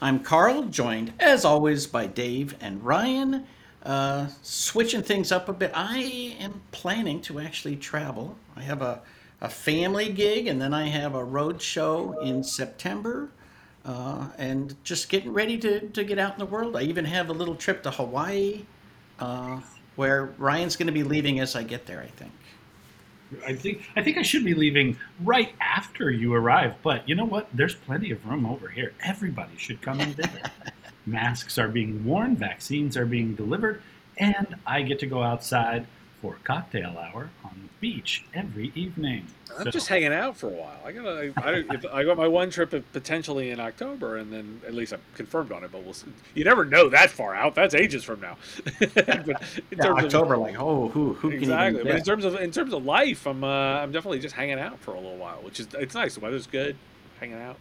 I'm Karl, joined as always by Dave and Ryan. Uh, switching things up a bit, I am planning to actually travel. I have a, a family gig and then I have a road show in September. Uh, and just getting ready to, to get out in the world. I even have a little trip to Hawaii uh, where Ryan's going to be leaving as I get there, I think. I think I think I should be leaving right after you arrive, but you know what? There's plenty of room over here. Everybody should come and visit. Masks are being worn, vaccines are being delivered, and I get to go outside for a cocktail hour on the beach every evening. I'm So- just hanging out for a while. I got I, I, I got my one trip potentially in October, and then at least I'm confirmed on it. But we'll see. You never know that far out. That's ages from now. but in Yeah, terms of- October, like, oh, who, who can exactly. even But in terms of in terms of life, I'm uh, I'm definitely just hanging out for a little while, which is it's nice. The weather's good, hanging out.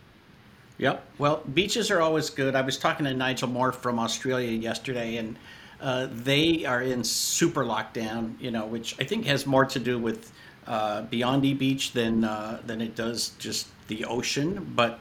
Yep. Well, beaches are always good. I was talking to Nigel Moore from Australia yesterday, and uh, they are in super lockdown. You know, which I think has more to do with uh, Bondi Beach than uh, than it does just the ocean. But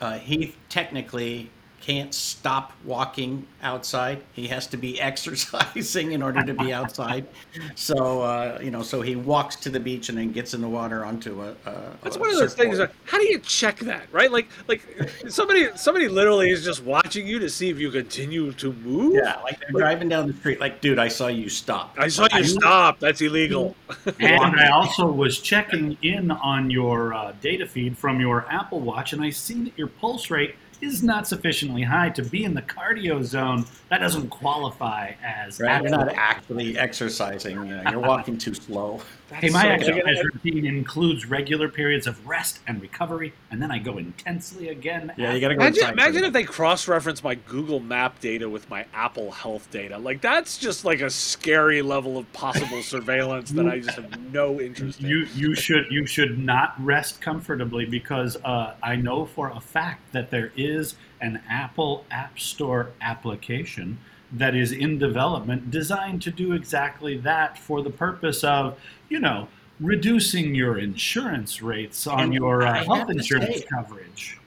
uh, he technically can't stop walking outside. He has to be exercising in order to be outside. So uh, you know, so he walks to the beach and then gets in the water onto a. a That's a one of those things. surfboard. Like, how do you check that, right? Like, like somebody, somebody literally is just watching you to see if you continue to move. Yeah, like they're driving down the street. Like, dude, I saw you stop. I saw Like, you stop. That's illegal. And I also was checking in on your uh, data feed from your Apple Watch, and I see that your pulse rate is not sufficiently high to be in the cardio zone. That doesn't qualify as Right? You're not actually exercising. You know, you're walking too slow. Hey, my so exercise good. routine includes regular periods of rest and recovery, and then I go intensely again. Yeah, you gotta go Imagine, imagine if they cross-reference my Google Map data with my Apple Health data. Like that's just like a scary level of possible surveillance that I just have no interest in. You you should you should not rest comfortably because uh, I know for a fact that there is an Apple App Store application that is in development designed to do exactly that for the purpose of you know reducing your insurance rates on And your uh, health insurance say- coverage.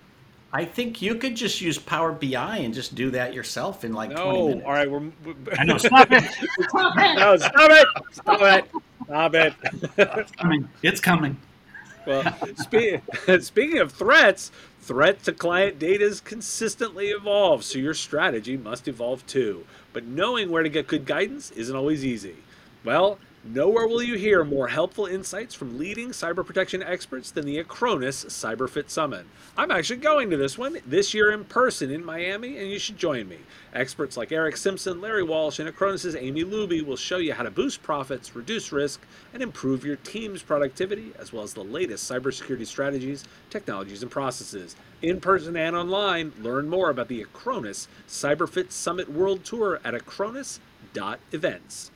I think you could just use Power BI and just do that yourself in like 20 no, minutes. all right, we're. we're I know. Stop it! Stop it! no, stop it! Stop it! Stop it! It's coming. It's coming. Well, spe- speaking of threats, threat to client data is consistently evolve, so your strategy must evolve too. But knowing where to get good guidance isn't always easy. Well, nowhere will you hear more helpful insights from leading cyber protection experts than the Acronis CyberFit Summit. I'm actually going to this one this year in person in Miami, and you should join me. Experts like Eric Simpson, Larry Walsh, and Acronis' Amy Luby will show you how to boost profits, reduce risk, and improve your team's productivity, as well as the latest cybersecurity strategies, technologies, and processes. In person and online, learn more about the Acronis CyberFit Summit World Tour at acronis.events.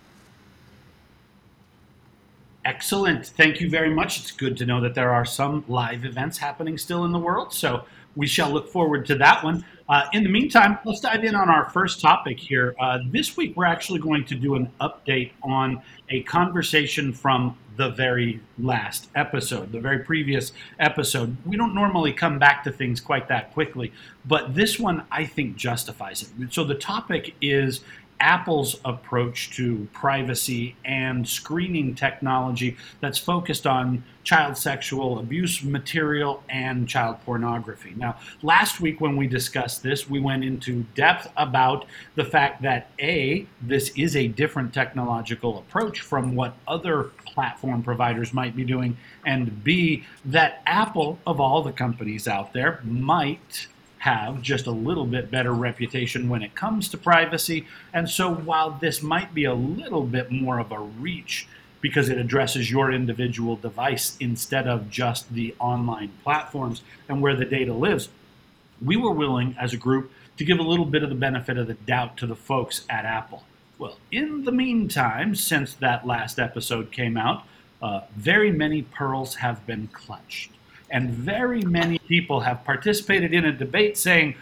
Excellent. Thank you very much. It's good to know that there are some live events happening still in the world. So we shall look forward to that one. Uh, in the meantime, let's dive in on our first topic here. Uh, this week, we're actually going to do an update on a conversation from the very last episode, the very previous episode. We don't normally come back to things quite that quickly, but this one I think justifies it. So the topic is Apple's approach to privacy and screening technology that's focused on child sexual abuse material and child pornography. Now, last week when we discussed this, we went into depth about the fact that A, this is a different technological approach from what other platform providers might be doing, and B, that Apple, of all the companies out there, might have just a little bit better reputation when it comes to privacy. And so while this might be a little bit more of a reach because it addresses your individual device instead of just the online platforms and where the data lives, we were willing as a group to give a little bit of the benefit of the doubt to the folks at Apple. Well, in the meantime, since that last episode came out, uh, very many pearls have been clutched. And very many people have participated in a debate saying,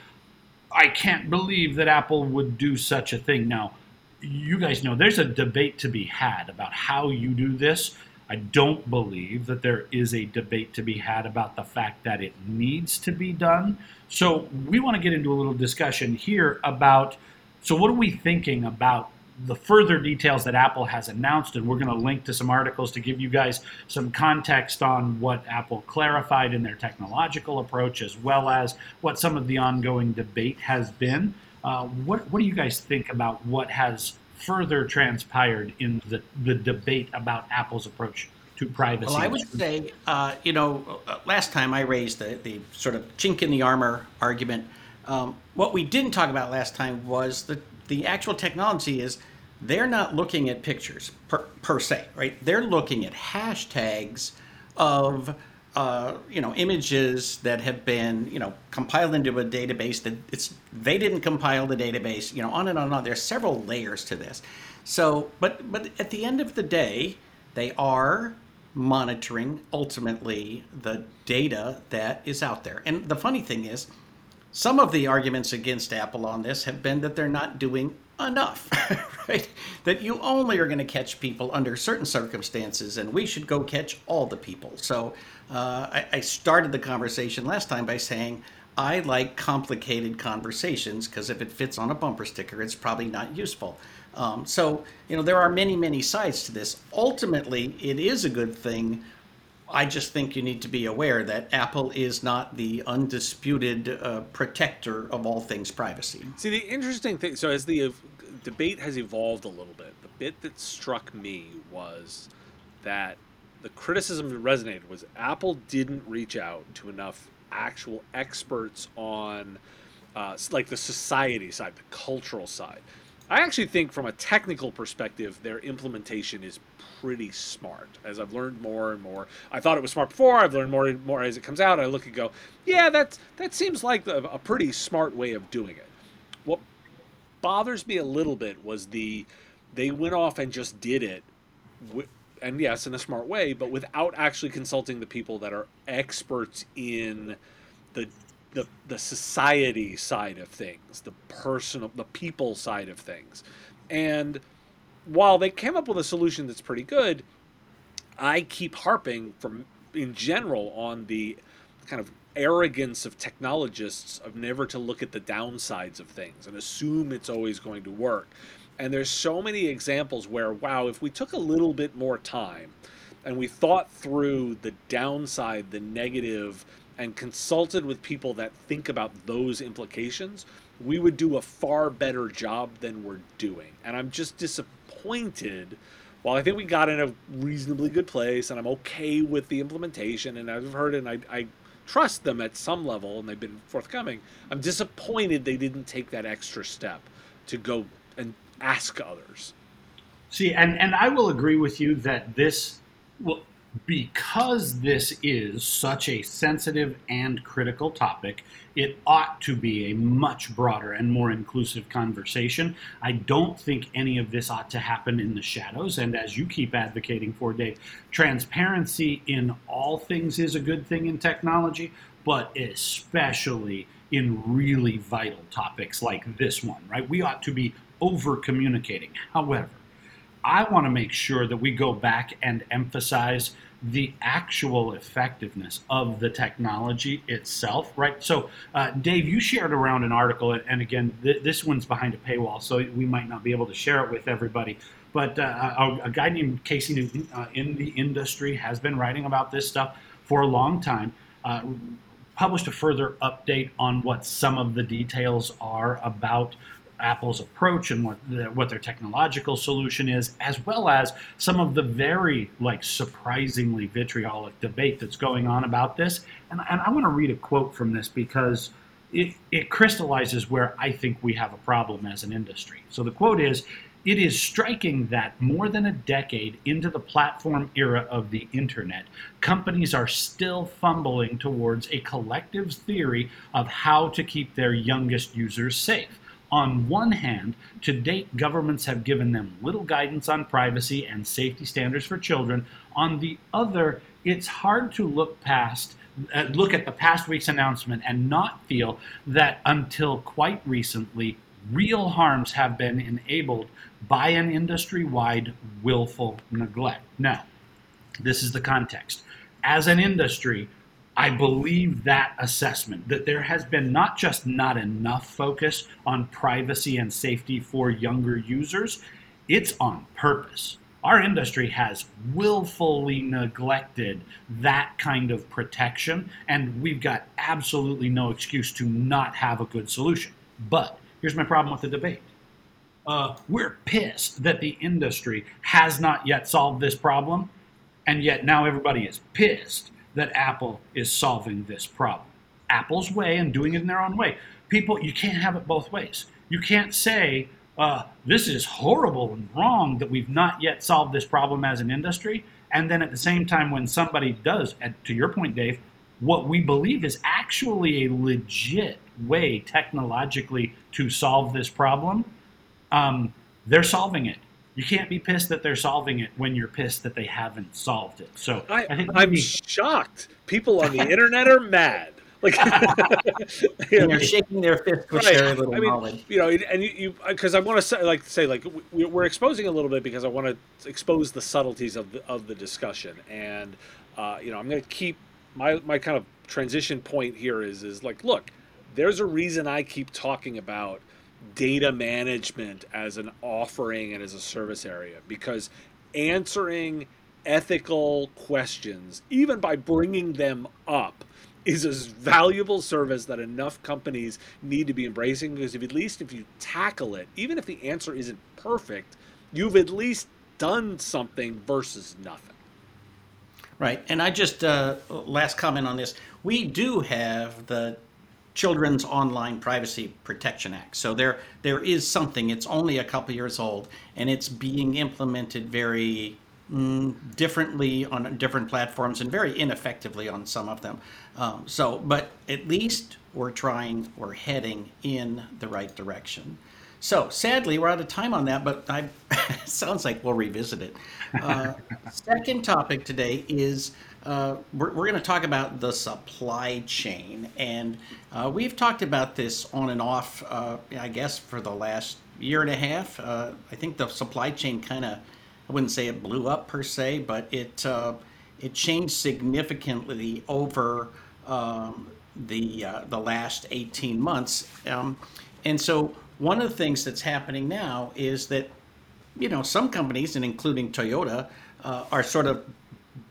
I can't believe that Apple would do such a thing. Now, you guys know there's a debate to be had about how you do this. I don't believe that there is a debate to be had about the fact that it needs to be done. So we want to get into a little discussion here about so what are we thinking about the further details that Apple has announced, and we're going to link to some articles to give you guys some context on what Apple clarified in their technological approach, as well as what some of the ongoing debate has been. Uh, what, what do you guys think about what has further transpired in the, the debate about Apple's approach to privacy? Well, I would say, uh, you know, uh, last time I raised the, the sort of chink in the armor argument. Um, what we didn't talk about last time was the, the actual technology is they're not looking at pictures per, per se, right? They're looking at hashtags of uh, you know images that have been you know compiled into a database that it's they didn't compile the database you know on and on and on. There's several layers to this. So but but at the end of the day they are monitoring ultimately the data that is out there. And the funny thing is some of the arguments against apple on this have been that they're not doing enough, right? That you only are going to catch people under certain circumstances, and we should go catch all the people. So uh, I, I started the conversation last time by saying I like complicated conversations because if it fits on a bumper sticker, it's probably not useful. Um, so, you know, there are many, many sides to this. Ultimately, it is a good thing. I just think you need to be aware that Apple is not the undisputed uh, protector of all things privacy. See, the interesting thing so, as the debate has evolved a little bit, the bit that struck me was that the criticism that resonated was Apple didn't reach out to enough actual experts on uh, like the society side, the cultural side. I actually think from a technical perspective, their implementation is pretty smart. As I've learned more and more, I thought it was smart before. I've learned more and more as it comes out. I look and go, yeah, that's that seems like a, a pretty smart way of doing it. What bothers me a little bit was the they went off and just did it and yes, in a smart way, but without actually consulting the people that are experts in the the the society side of things, the personal, the people side of things, and while they came up with a solution that's pretty good, I keep harping from in general on the kind of arrogance of technologists of never to look at the downsides of things and assume it's always going to work. And there's so many examples where, wow, if we took a little bit more time and we thought through the downside, the negative, and consulted with people that think about those implications, we would do a far better job than we're doing. And I'm just disappointed. While I think we got in a reasonably good place and I'm okay with the implementation, and I've heard and I, I trust them at some level and they've been forthcoming, I'm disappointed they didn't take that extra step to go and ask others. See, and, and I will agree with you that this, well, because this is such a sensitive and critical topic, it ought to be a much broader and more inclusive conversation. I don't think any of this ought to happen in the shadows. And as you keep advocating for, Dave, transparency in all things is a good thing in technology, but especially in really vital topics like this one, right? We ought to be over communicating. However, I want to make sure that we go back and emphasize the actual effectiveness of the technology itself, right? So, uh, Dave, you shared around an article, and again, th- this one's behind a paywall, so we might not be able to share it with everybody. But uh, a, a, guy named Casey Newton uh, in the industry has been writing about this stuff for a long time. Uh, published a further update on what some of the details are about Apple's approach and what what their technological solution is, as well as some of the very like surprisingly vitriolic debate that's going on about this. And, and I want to read a quote from this because it, it crystallizes where I think we have a problem as an industry. So the quote is It is striking that more than a decade into the platform era of the internet, companies are still fumbling towards a collective theory of how to keep their youngest users safe. On one hand, to date, governments have given them little guidance on privacy and safety standards for children. On the other, it's hard to look past uh, look at the past week's announcement and not feel that until quite recently real harms have been enabled by an industry wide willful neglect. Now, this is the context. As an industry, I believe that assessment that there has been not just not enough focus on privacy and safety for younger users, it's on purpose. Our industry has willfully neglected that kind of protection, and we've got absolutely no excuse to not have a good solution. But here's my problem with the debate uh, we're pissed that the industry has not yet solved this problem, and yet now everybody is pissed that Apple is solving this problem. Apple's way and doing it in their own way. People, you can't have it both ways. You can't say, uh, this is horrible and wrong that we've not yet solved this problem as an industry. And then at the same time, when somebody does, and to your point, Dave, what we believe is actually a legit way technologically to solve this problem, um, they're solving it. You can't be pissed that they're solving it when you're pissed that they haven't solved it. So I, I think I'm shocked. People on the internet are mad. Like you know, they're shaking their fist with right. very little I mean, knowledge. You know, and you because I want to say like say like we're exposing a little bit because I want to expose the subtleties of the of the discussion, and uh, you know I'm going to keep my my kind of transition point here is is like look, there's a reason I keep talking about data management as an offering and as a service area because answering ethical questions, even by bringing them up, is a valuable service that enough companies need to be embracing because if at least if you tackle it, even if the answer isn't perfect, you've at least done something versus nothing. Right. And I just, uh, last comment on this, we do have the Children's Online Privacy Protection Act. So there there is something. It's only a couple years old, and it's being implemented very mm, differently on different platforms and very ineffectively on some of them. Um, so, but at least we're trying. We're heading in the right direction. So sadly, we're out of time on that, but I sounds like we'll revisit it. Uh, second topic today is uh, we're, we're going to talk about the supply chain. And uh, we've talked about this on and off, uh, I guess, for the last year and a half. Uh, I think the supply chain kind of, I wouldn't say it blew up per se, but it, uh, it changed significantly over um, the, uh, the last 18 months. Um, and so one of the things that's happening now is that, you know, some companies, and including Toyota, are sort of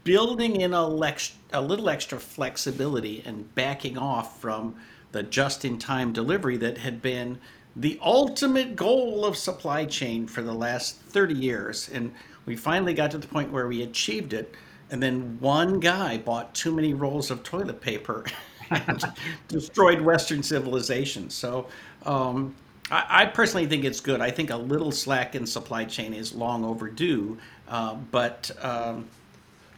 building in a, lex- a little extra flexibility and backing off from the just in time delivery that had been the ultimate goal of supply chain for the last 30 years. And we finally got to the point where we achieved it. And then one guy bought too many rolls of toilet paper and destroyed Western civilization. So um, I, I, personally think it's good. I think a little slack in supply chain is long overdue. Uh, but um,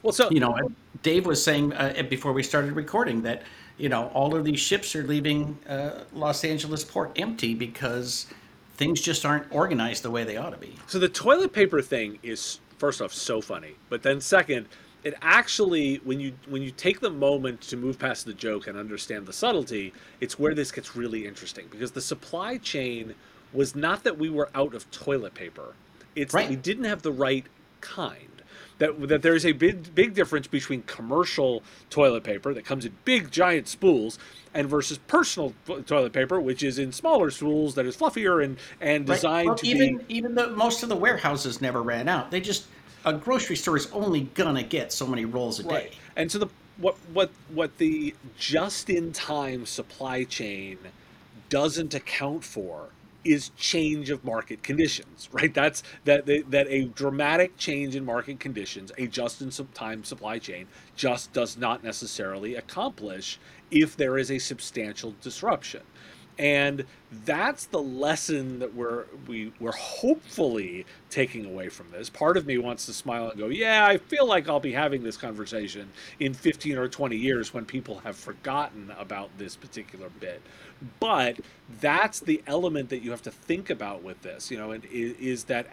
well, so you know, Dave was saying uh, before we started recording that you know all of these ships are leaving uh, Los Angeles port empty because things just aren't organized the way they ought to be. So the toilet paper thing is first off so funny, but then second, it actually when you when you take the moment to move past the joke and understand the subtlety, it's where this gets really interesting because the supply chain was not that we were out of toilet paper. It's right. that we didn't have the right kind that that there is a big big difference between commercial toilet paper that comes in big giant spools and versus personal toilet paper, which is in smaller spools that is fluffier and and designed right. well, to even, be. Even the most of the warehouses never ran out. They just a grocery store is only gonna get so many rolls a right. day. And so the what what what the just in time supply chain doesn't account for is change of market conditions, right? That's that that a dramatic change in market conditions, a just-in-time supply chain, just does not necessarily accomplish if there is a substantial disruption. And that's the lesson that we're we we're hopefully taking away from this. Part of me wants to smile and go, "Yeah, I feel like I'll be having this conversation in 15 or 20 years when people have forgotten about this particular bit." But that's the element that you have to think about with this, you know, and is, is that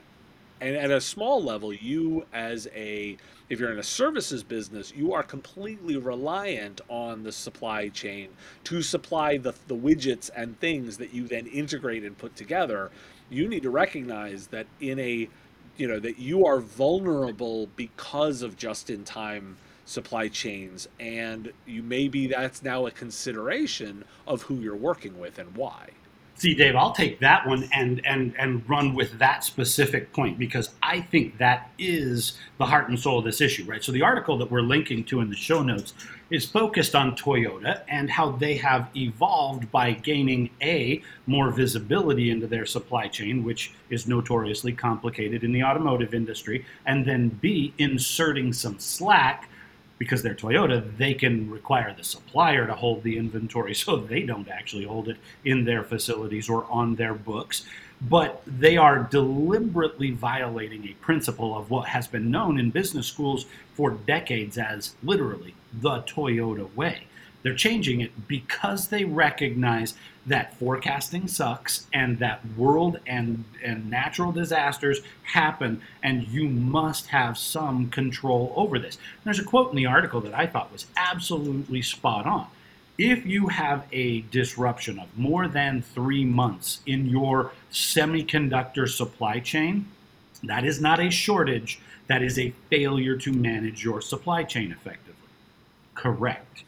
and at a small level, you as a if you're in a services business, you are completely reliant on the supply chain to supply the, the widgets and things that you then integrate and put together. You need to recognize that in a you know that you are vulnerable because of just in time supply chains and you maybe that's now a consideration of who you're working with and why See, Dave, I'll take that one and and and run with that specific point because I think that is the heart and soul of this issue, right? So the article that we're linking to in the show notes is focused on Toyota and how they have evolved by gaining a more visibility into their supply chain, which is notoriously complicated in the automotive industry, and then b inserting some slack because they're Toyota, they can require the supplier to hold the inventory so they don't actually hold it in their facilities or on their books. But they are deliberately violating a principle of what has been known in business schools for decades as literally the Toyota way. They're changing it because they recognize that forecasting sucks and that world and, and natural disasters happen, and you must have some control over this. There's a quote in the article that I thought was absolutely spot on. If you have a disruption of more than three months in your semiconductor supply chain, that is not a shortage, that is a failure to manage your supply chain effectively. Correct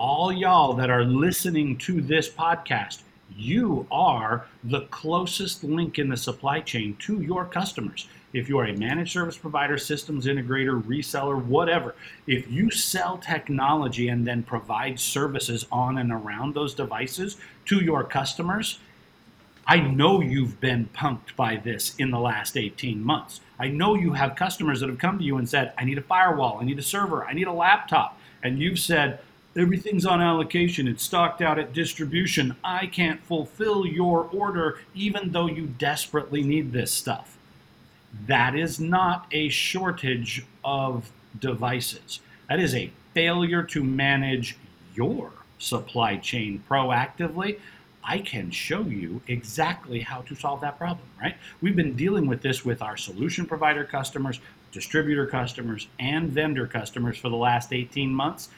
all y'all that are listening to this podcast, you are the closest link in the supply chain to your customers. If you are a managed service provider, systems integrator, reseller, whatever, if you sell technology and then provide services on and around those devices to your customers, I know you've been punked by this in the last 18 months. I know you have customers that have come to you and said, I need a firewall, I need a server, I need a laptop. And you've said, Everything's on allocation. It's stocked out at distribution. I can't fulfill your order even though you desperately need this stuff. That is not a shortage of devices. That is a failure to manage your supply chain proactively. I can show you exactly how to solve that problem, right? We've been dealing with this with our solution provider customers, distributor customers, and vendor customers for the last 18 months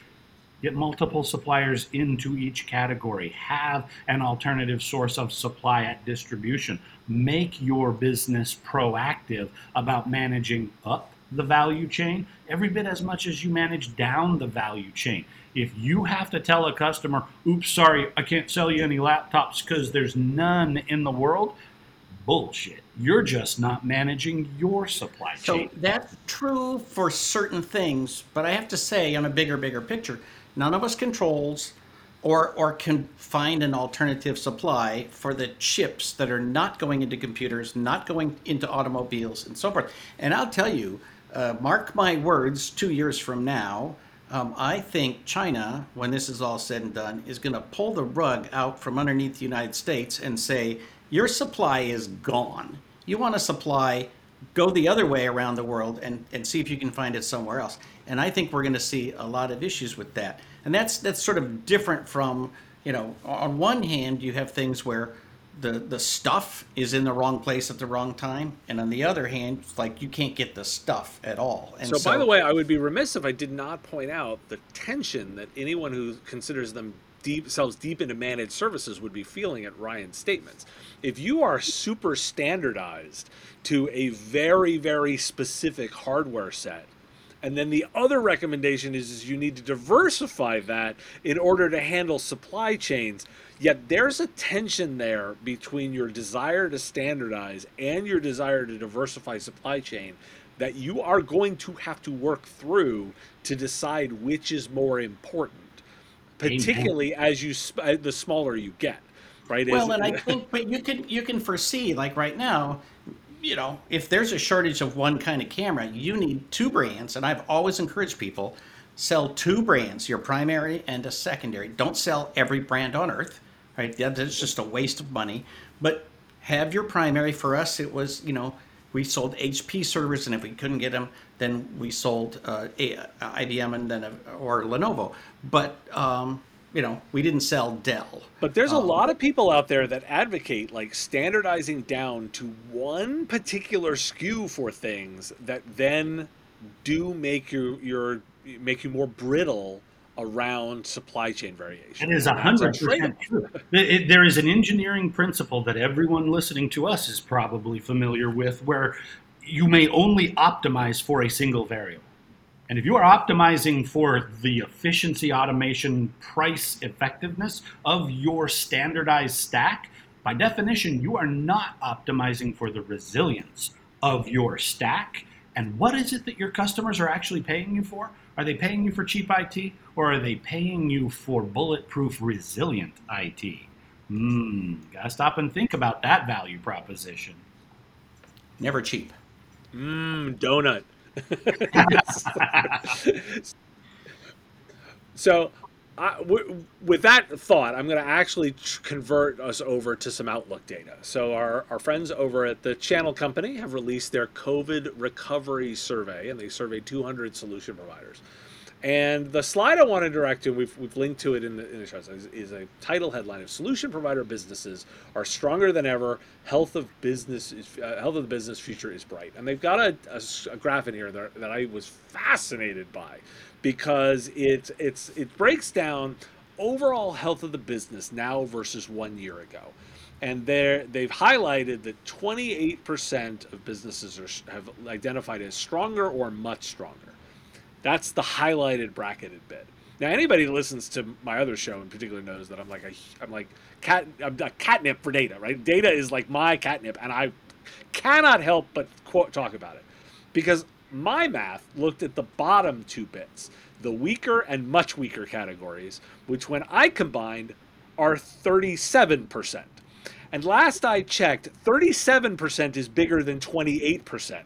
Get multiple suppliers into each category. Have an alternative source of supply at distribution. Make your business proactive about managing up the value chain every bit as much as you manage down the value chain. If you have to tell a customer, oops, sorry, I can't sell you any laptops because there's none in the world, bullshit. You're just not managing your supply chain. So that's true for certain things, but I have to say, on a bigger, bigger picture, none of us controls or, or can find an alternative supply for the chips that are not going into computers, not going into automobiles, and so forth. And I'll tell you, uh, mark my words, two years from now, um, I think China, when this is all said and done, is going to pull the rug out from underneath the United States and say, Your supply is gone. You want a supply, go the other way around the world and, and see if you can find it somewhere else. And I think we're going to see a lot of issues with that. And that's that's sort of different from, you know, on one hand you have things where the the stuff is in the wrong place at the wrong time, and on the other hand, it's like you can't get the stuff at all. And so, so by the way, I would be remiss if I did not point out the tension that anyone who considers them deep deep into managed services would be feeling at Ryan's statements. If you are super standardized to a very very specific hardware set and then the other recommendation is, is you need to diversify that in order to handle supply chains. Yet there's a tension there between your desire to standardize and your desire to diversify supply chain that you are going to have to work through to decide which is more important, particularly Amen. as you uh, the smaller you get, right? Well, as, and I think, but you can you can foresee like right now, you know, if there's a shortage of one kind of camera, you need two brands. And I've always encouraged people sell two brands, your primary and a secondary. Don't sell every brand on earth. right? That's just a waste of money. But have your primary. For us, it was you know we sold HP servers, and if we couldn't get them, then we sold uh, IBM and then uh, or Lenovo. But um, you know, we didn't sell Dell. But there's a um, lot of people out there that advocate like standardizing down to one particular SKU for things that then do make your your make you more brittle around supply chain variation. It is a hundred percent true. There is an engineering principle that everyone listening to us is probably familiar with, where you may only optimize for a single variable. And if you are optimizing for the efficiency, automation, price effectiveness of your standardized stack, by definition, you are not optimizing for the resilience of your stack. And what is it that your customers are actually paying you for? Are they paying you for cheap IT or are they paying you for bulletproof, resilient IT? Hmm, gotta stop and think about that value proposition. Never cheap. Mmm, donut. so, I, w- with that thought, I'm going to actually convert us over to some Outlook data. So, our, our friends over at the Channel Company have released their COVID recovery survey, and they surveyed 200 solution providers. And the slide I want to direct to, we've, we've linked to it in the, in the show, is, is a title headline of Solution Provider Businesses Are Stronger Than Ever, Health of Business is, uh, Health of the Business Future is Bright. And they've got a, a, a graph in here that, that I was fascinated by because it, it's, it breaks down overall health of the business now versus one year ago. And they they've highlighted that 28% of businesses are, have identified as stronger or much stronger. That's the highlighted bracketed bit. Now, anybody that listens to my other show in particular knows that I'm like a, I'm like cat, I'm a catnip for data, right? Data is like my catnip, and I cannot help but quote, talk about it because my math looked at the bottom two bits, the weaker and much weaker categories, which when I combined are 37%. And last I checked, 37% is bigger than 28%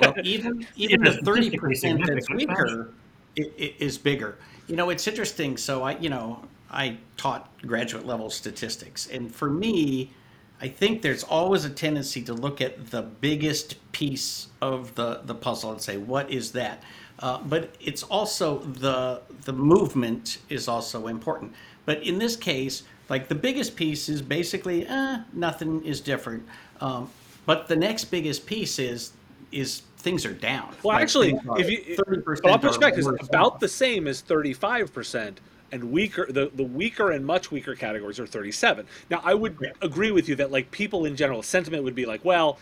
well, even even the thirty percent that's weaker is bigger. You know, it's interesting. So I, you know, I taught graduate level statistics, and for me, I think there's always a tendency to look at the biggest piece of the the puzzle and say, what is that? Uh, but it's also the the movement is also important. But in this case, like the biggest piece is basically, eh, nothing is different. Um, but the next biggest piece is is things are down. Well, like actually, if you 30% I'll push back is about the same as 35 percent and weaker the, the weaker and much weaker categories are 37 now i would yeah. agree with you that like people in general sentiment would be like well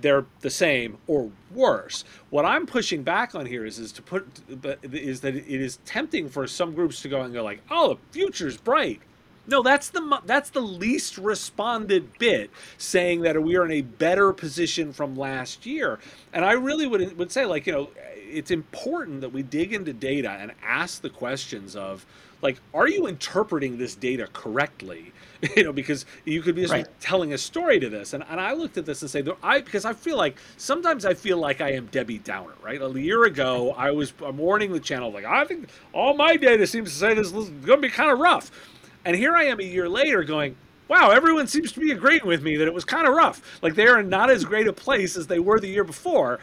they're the same or worse what i'm pushing back on here is is to put but is that it is tempting for some groups to go and go like oh the future's bright no, that's the that's the least responded bit, saying that we are in a better position from last year. And I really would would say, like, you know, it's important that we dig into data and ask the questions of, like, are you interpreting this data correctly? you know, because you could be right. telling a story to this. And, and I looked at this and say, I because I feel like sometimes I feel like I am Debbie Downer, right? A year ago, I was I'm warning the channel like I think all my data seems to say this is going to be kind of rough. And here I am a year later going, wow, everyone seems to be agreeing with me that it was kind of rough. Like they are not as great a place as they were the year before.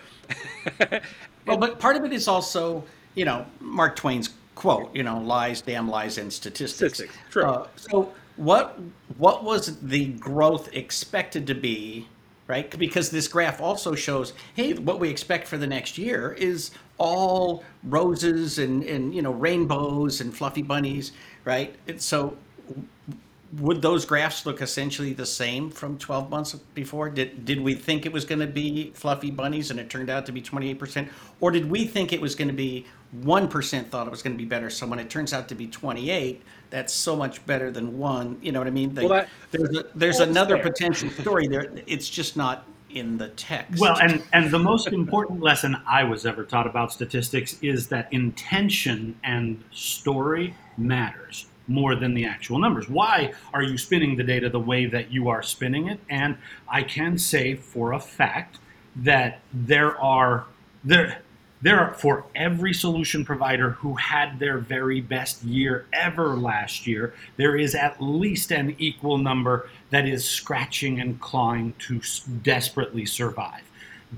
well, but part of it is also, you know, Mark Twain's quote, you know, lies, damn lies, and statistics. Statistics, true. Uh, so what what was the growth expected to be, right? Because this graph also shows, hey, what we expect for the next year is all roses and, and you know rainbows and fluffy bunnies, right? And so would those graphs look essentially the same from 12 months before? Did did we think it was going to be fluffy bunnies and it turned out to be 28%? Or did we think it was going to be 1% thought it was going to be better? So when it turns out to be 28, that's so much better than one. You know what I mean? well, that, there's a, there's another fair. potential story there. It's just not in the text. Well, and, and the most important lesson I was ever taught about statistics is that intention and story matters more than the actual numbers. Why are you spinning the data the way that you are spinning it? And I can say for a fact that there are there There are for every solution provider who had their very best year ever last year, there is at least an equal number that is scratching and clawing to desperately survive.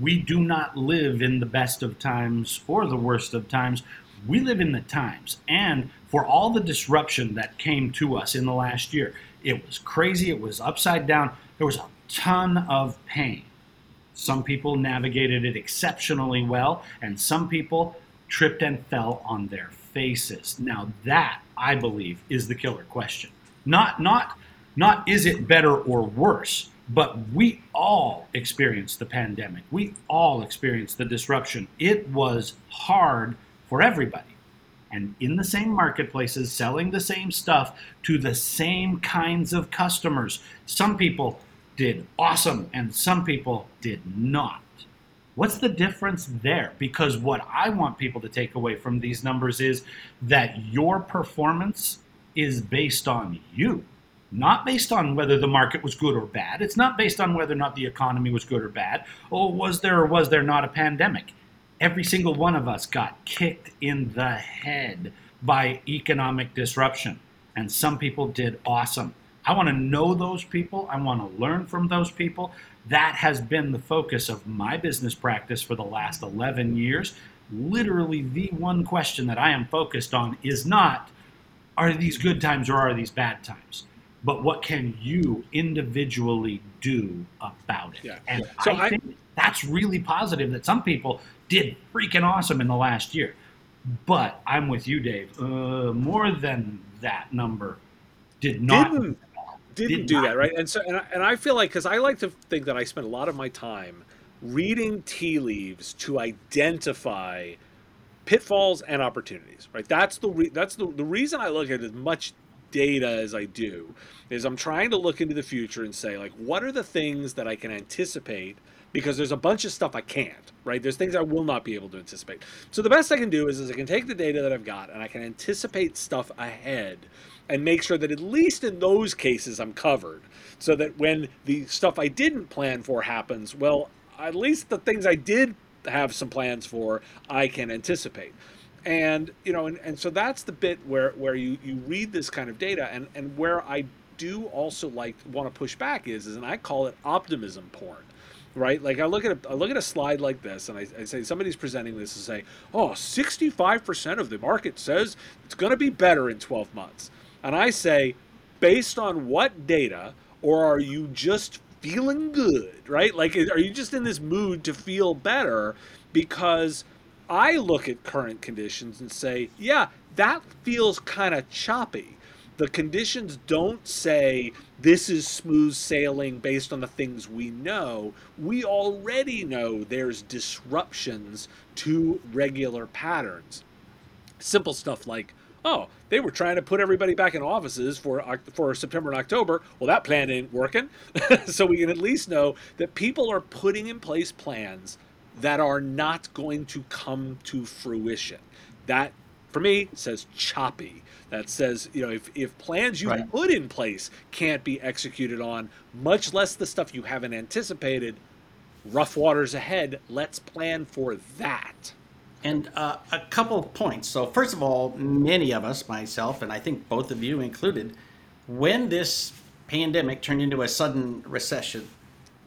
We do not live in the best of times or the worst of times. We live in the times. And for all the disruption that came to us in the last year, it was crazy, it was upside down, there was a ton of pain. Some people navigated it exceptionally well, and some people tripped and fell on their faces. Now that, I believe, is the killer question. Not not not is it better or worse, but we all experienced the pandemic. We all experienced the disruption. It was hard for everybody. And in the same marketplaces, selling the same stuff to the same kinds of customers. Some people did awesome and some people did not. What's the difference there? Because what I want people to take away from these numbers is that your performance is based on you, not based on whether the market was good or bad. It's not based on whether or not the economy was good or bad. Oh, was there or was there not a pandemic? Every single one of us got kicked in the head by economic disruption, and some people did awesome. I want to know those people. I want to learn from those people. That has been the focus of my business practice for the last 11 years. Literally, the one question that I am focused on is not are these good times or are these bad times? But what can you individually do about it? Yeah. And So I, I- think that's really positive that some people did freaking awesome in the last year. But I'm with you, Dave. Uh, more than that number did not. didn't didn't did do not. that right and so and I, and I feel like because i like to think that i spend a lot of my time reading tea leaves to identify pitfalls and opportunities right that's the re- that's the, the reason i look at as much data as i do is i'm trying to look into the future and say like what are the things that i can anticipate? Because there's a bunch of stuff i can't right? There's things i will not be able to anticipate. So the best i can do is, is i can take the data that i've got and i can anticipate stuff ahead and make sure that at least in those cases I'm covered. So that when the stuff I didn't plan for happens, well, at least the things I did have some plans for, I can anticipate. And you know, and, and so that's the bit where where you you read this kind of data and and where I do also like want to push back is is and I call it optimism porn right? Like I look at a, I look at a slide like this, and I, I say somebody's presenting this and say, "Oh, 65% of the market says it's going to be better in 12 months," and I say, based on what data, or are you just feeling good, right? Like, are you just in this mood to feel better? Because I look at current conditions and say, yeah, that feels kind of choppy the conditions don't say this is smooth sailing based on the things we know. We already know there's disruptions to regular patterns. Simple stuff like, oh, they were trying to put everybody back in offices for for September and October. Well, that plan ain't working. so we can at least know that people are putting in place plans that are not going to come to fruition. That for me says choppy that says you know if, if plans you Right. put in place can't be executed on much less the stuff you haven't anticipated rough waters ahead let's plan for that And uh, a couple of points. So, first of all, many of us, myself, and I think both of you included, when this pandemic turned into a sudden recession,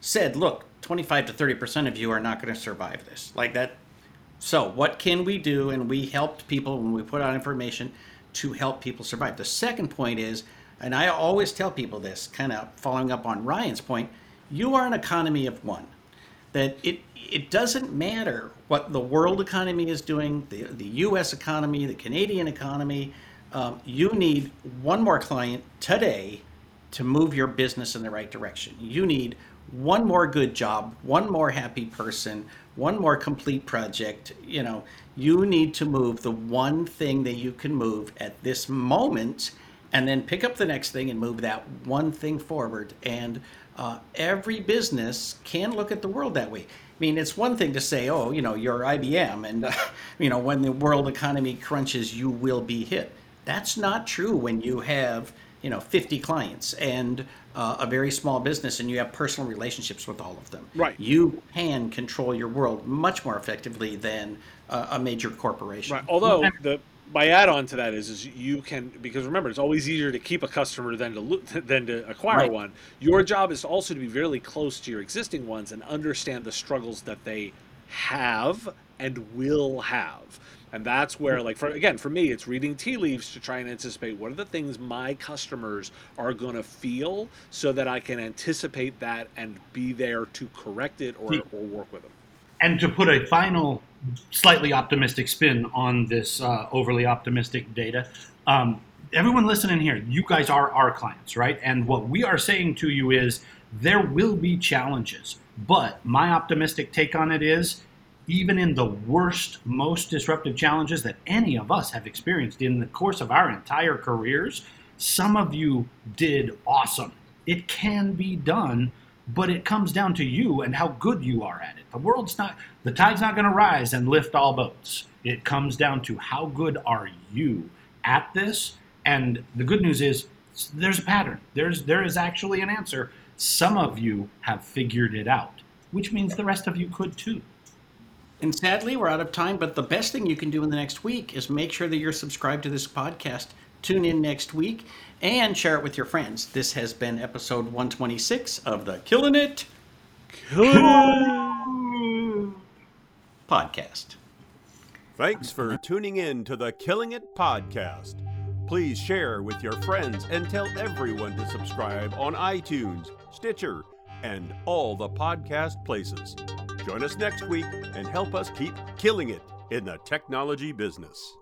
said, look, 25 to 30% of you are not going to survive this. Like that. So, what can we do? And we helped people when we put out information to help people survive. The second point is, and I always tell people this, kind of following up on Ryan's point, you are an economy of one that it it doesn't matter what the world economy is doing, the the U.S. economy, the Canadian economy. Um, you need one more client today to move your business in the right direction. You need one more good job, one more happy person, one more complete project. You know, you need to move the one thing that you can move at this moment and then pick up the next thing and move that one thing forward. And uh, every business can look at the world that way. I mean, it's one thing to say, oh, you know, you're IBM, and, uh, you know, when the world economy crunches, you will be hit. That's not true when you have, you know 50 clients and uh, a very small business and you have personal relationships with all of them Right. you can control your world much more effectively than uh, a major corporation Right. Although the my add-on to that is, is you can because remember it's always easier to keep a customer than to lo- than to acquire Right. one. Your job is also to be very close to your existing ones and understand the struggles that they have and will have. And that's where, like, for again, for me, it's reading tea leaves to try and anticipate what are the things my customers are going to feel, so that I can anticipate that and be there to correct it or, or work with them. And to put a final, slightly optimistic spin on this uh, overly optimistic data, um, everyone listening here, you guys are our clients, right? And what we are saying to you is there will be challenges, but my optimistic take on it is even in the worst, most disruptive challenges that any of us have experienced in the course of our entire careers, some of you did awesome. It can be done, but it comes down to you and how good you are at it. The world's not, the tide's not going to rise and lift all boats. It comes down to how good are you at this. And the good news is there's a pattern. There's there is actually an answer. Some of you have figured it out, which means the rest of you could too. And sadly, we're out of time, but the best thing you can do in the next week is make sure that you're subscribed to this podcast. Tune in next week and share it with your friends. This has been episode 126 of the Killing It podcast. Thanks for tuning in to the Killing It podcast. Please share with your friends and tell everyone to subscribe on iTunes, Stitcher, and all the podcast places. Join us next week and help us keep killing it in the technology business.